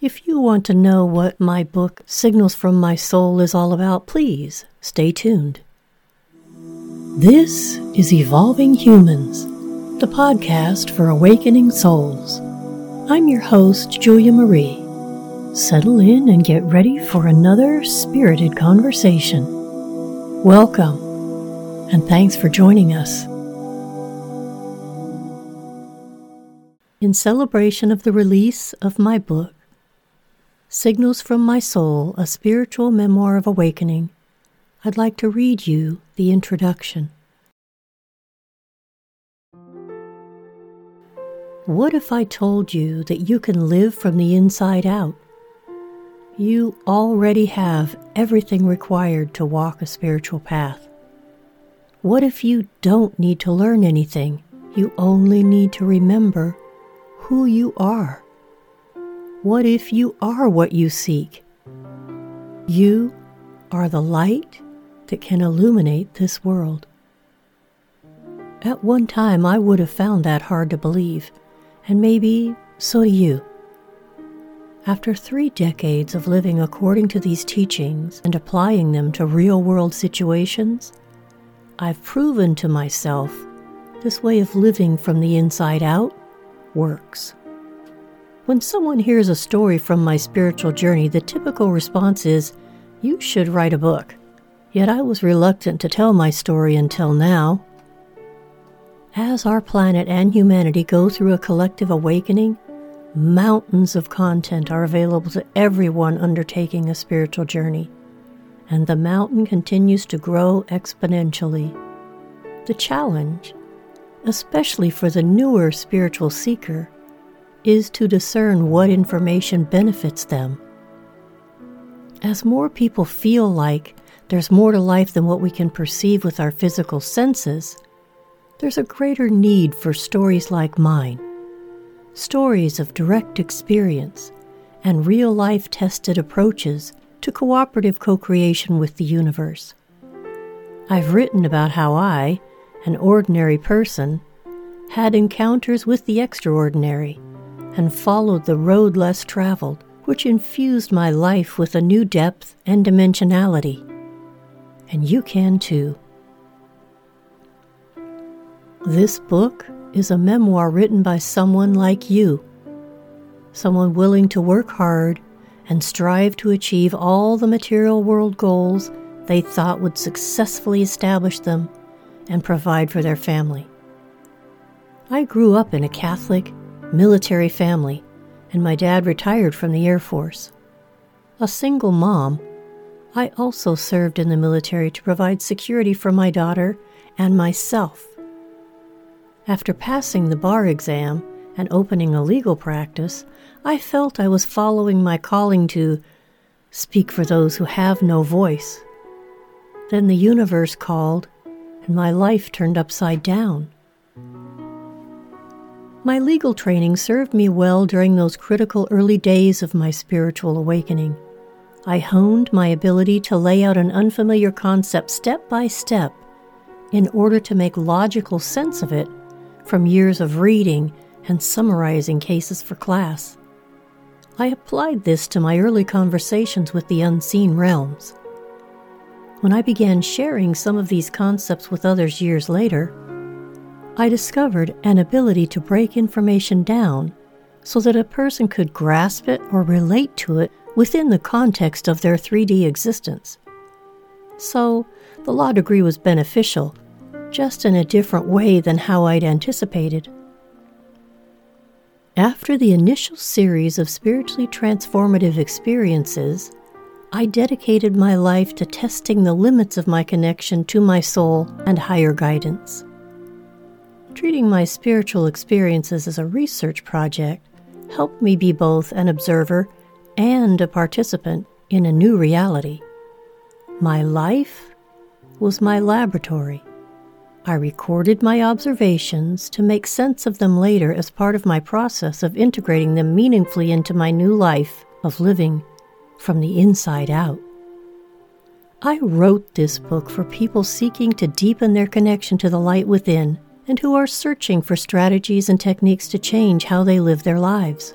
If you want to know what my book, Signals from My Soul, is all about, please stay tuned. This is Evolving Humans, the podcast for awakening souls. I'm your host, Julia Marie. Settle in and get ready for another spirited conversation. Welcome, and thanks for joining us. In celebration of the release of my book, Signals from My Soul, a spiritual memoir of awakening, I'd like to read you the introduction. What if I told you that you can live from the inside out? You already have everything required to walk a spiritual path. What if you don't need to learn anything? You only need to remember who you are. What if you are what you seek? You are the light that can illuminate this world. At one time, I would have found that hard to believe, and maybe so do you. After three decades of living according to these teachings and applying them to real world situations, I've proven to myself this way of living from the inside out works. When someone hears a story from my spiritual journey, the typical response is, You should write a book. Yet I was reluctant to tell my story until now. As our planet and humanity go through a collective awakening, mountains of content are available to everyone undertaking a spiritual journey, and the mountain continues to grow exponentially. The challenge, especially for the newer spiritual seeker, is to discern what information benefits them. As more people feel like there's more to life than what we can perceive with our physical senses, there's a greater need for stories like mine. Stories of direct experience and real life tested approaches to cooperative co creation with the universe. I've written about how I, an ordinary person, had encounters with the extraordinary and followed the road less traveled, which infused my life with a new depth and dimensionality. And you can too. This book is a memoir written by someone like you, someone willing to work hard and strive to achieve all the material world goals they thought would successfully establish them and provide for their family. I grew up in a Catholic, military family, and my dad retired from the Air Force. A single mom, I also served in the military to provide security for my daughter and myself. After passing the bar exam and opening a legal practice, I felt I was following my calling to speak for those who have no voice. Then the universe called, and my life turned upside down. My legal training served me well during those critical early days of my spiritual awakening. I honed my ability to lay out an unfamiliar concept step by step in order to make logical sense of it from years of reading and summarizing cases for class. I applied this to my early conversations with the unseen realms. When I began sharing some of these concepts with others years later, I discovered an ability to break information down so that a person could grasp it or relate to it within the context of their 3D existence. So, the law degree was beneficial, just in a different way than how I'd anticipated. After the initial series of spiritually transformative experiences, I dedicated my life to testing the limits of my connection to my soul and higher guidance treating my spiritual experiences as a research project helped me be both an observer and a participant in a new reality. My life was my laboratory. I recorded my observations to make sense of them later as part of my process of integrating them meaningfully into my new life of living from the inside out. I wrote this book for people seeking to deepen their connection to the light within and who are searching for strategies and techniques to change how they live their lives.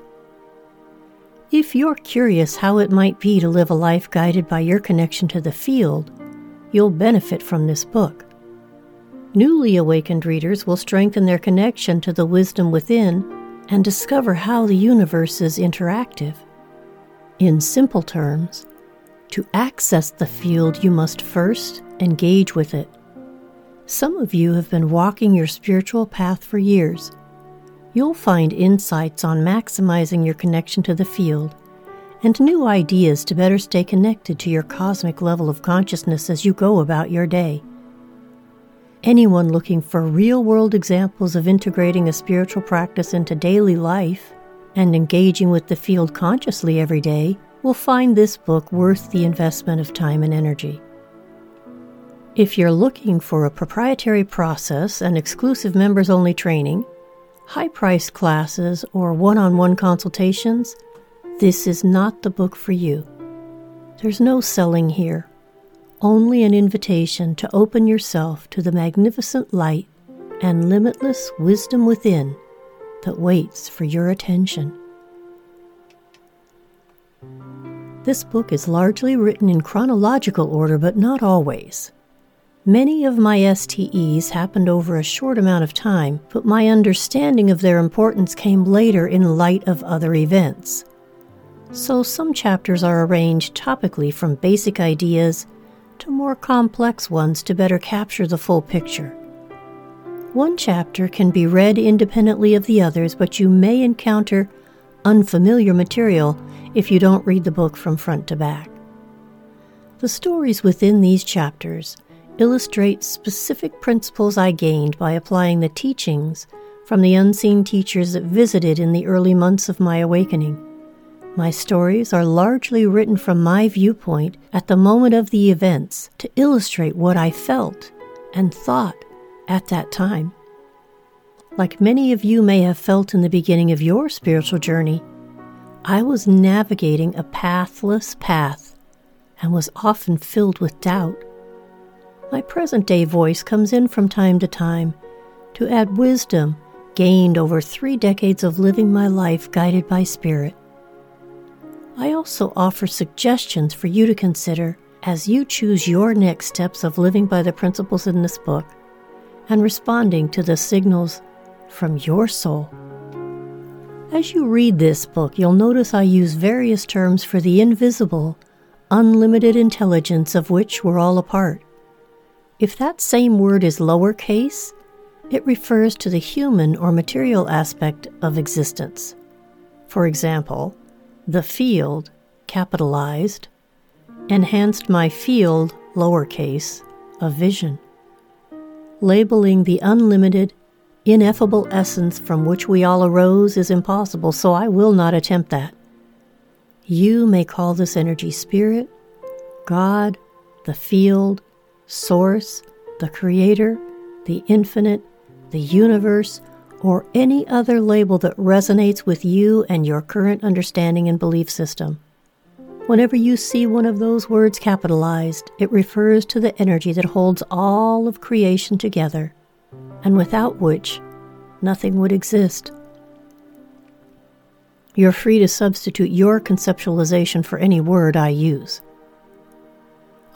If you're curious how it might be to live a life guided by your connection to the field, you'll benefit from this book. Newly awakened readers will strengthen their connection to the wisdom within and discover how the universe is interactive. In simple terms, to access the field, you must first engage with it. Some of you have been walking your spiritual path for years. You'll find insights on maximizing your connection to the field and new ideas to better stay connected to your cosmic level of consciousness as you go about your day. Anyone looking for real world examples of integrating a spiritual practice into daily life and engaging with the field consciously every day will find this book worth the investment of time and energy. If you're looking for a proprietary process and exclusive members only training, high priced classes, or one on one consultations, this is not the book for you. There's no selling here, only an invitation to open yourself to the magnificent light and limitless wisdom within that waits for your attention. This book is largely written in chronological order, but not always. Many of my STEs happened over a short amount of time, but my understanding of their importance came later in light of other events. So some chapters are arranged topically from basic ideas to more complex ones to better capture the full picture. One chapter can be read independently of the others, but you may encounter unfamiliar material if you don't read the book from front to back. The stories within these chapters illustrate specific principles I gained by applying the teachings from the unseen teachers that visited in the early months of my awakening. My stories are largely written from my viewpoint at the moment of the events to illustrate what I felt and thought at that time. Like many of you may have felt in the beginning of your spiritual journey, I was navigating a pathless path and was often filled with doubt. My present day voice comes in from time to time to add wisdom gained over three decades of living my life guided by Spirit. I also offer suggestions for you to consider as you choose your next steps of living by the principles in this book and responding to the signals from your soul. As you read this book, you'll notice I use various terms for the invisible, unlimited intelligence of which we're all a part. If that same word is lowercase, it refers to the human or material aspect of existence. For example, the field, capitalized, enhanced my field, lowercase, of vision. Labeling the unlimited ineffable essence from which we all arose is impossible, so I will not attempt that. You may call this energy spirit, God, the field, source, the creator, the infinite, the universe, or any other label that resonates with you and your current understanding and belief system. Whenever you see one of those words capitalized, it refers to the energy that holds all of creation together and without which nothing would exist. You're free to substitute your conceptualization for any word I use.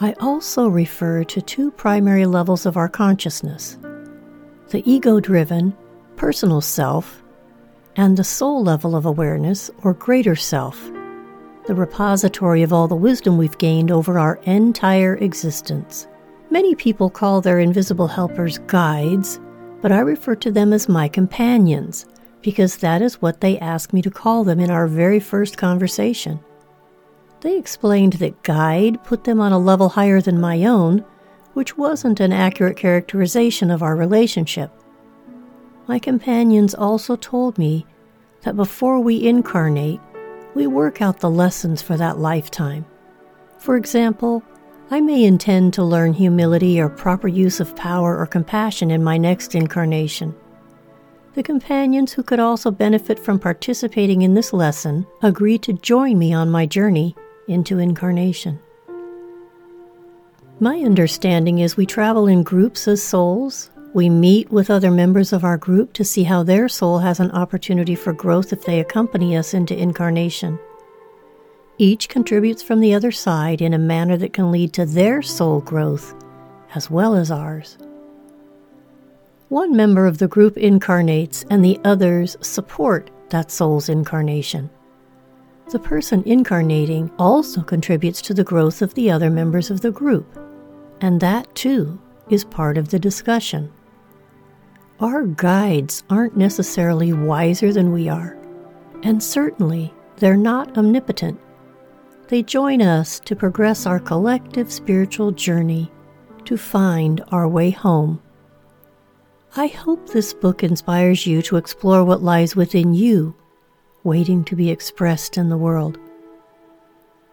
I also refer to two primary levels of our consciousness the ego driven, personal self, and the soul level of awareness, or greater self, the repository of all the wisdom we've gained over our entire existence. Many people call their invisible helpers guides, but I refer to them as my companions because that is what they asked me to call them in our very first conversation. They explained that guide put them on a level higher than my own, which wasn't an accurate characterization of our relationship. My companions also told me that before we incarnate, we work out the lessons for that lifetime. For example, I may intend to learn humility or proper use of power or compassion in my next incarnation. The companions who could also benefit from participating in this lesson agreed to join me on my journey into incarnation. My understanding is we travel in groups as souls. We meet with other members of our group to see how their soul has an opportunity for growth if they accompany us into incarnation. Each contributes from the other side in a manner that can lead to their soul growth as well as ours. One member of the group incarnates and the others support that soul's incarnation. The person incarnating also contributes to the growth of the other members of the group, and that too is part of the discussion. Our guides aren't necessarily wiser than we are, and certainly they're not omnipotent. They join us to progress our collective spiritual journey to find our way home. I hope this book inspires you to explore what lies within you, waiting to be expressed in the world.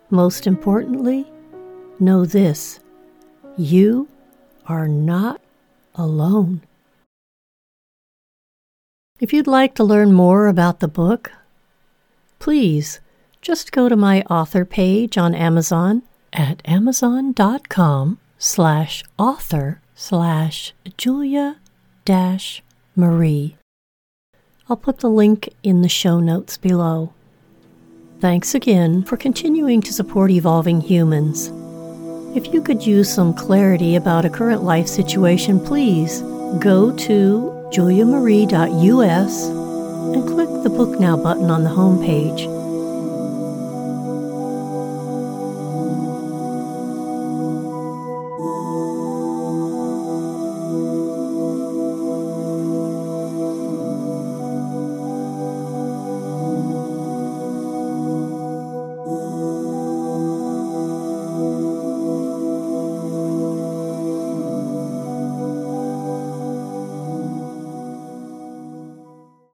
Most importantly, know this you are not alone. If you'd like to learn more about the book, please just go to my author page on Amazon at amazon.com slash author slash Julia dash Marie. I'll put the link in the show notes below. Thanks again for continuing to support evolving humans. If you could use some clarity about a current life situation, please go to juliamarie.us and click the Book Now button on the home page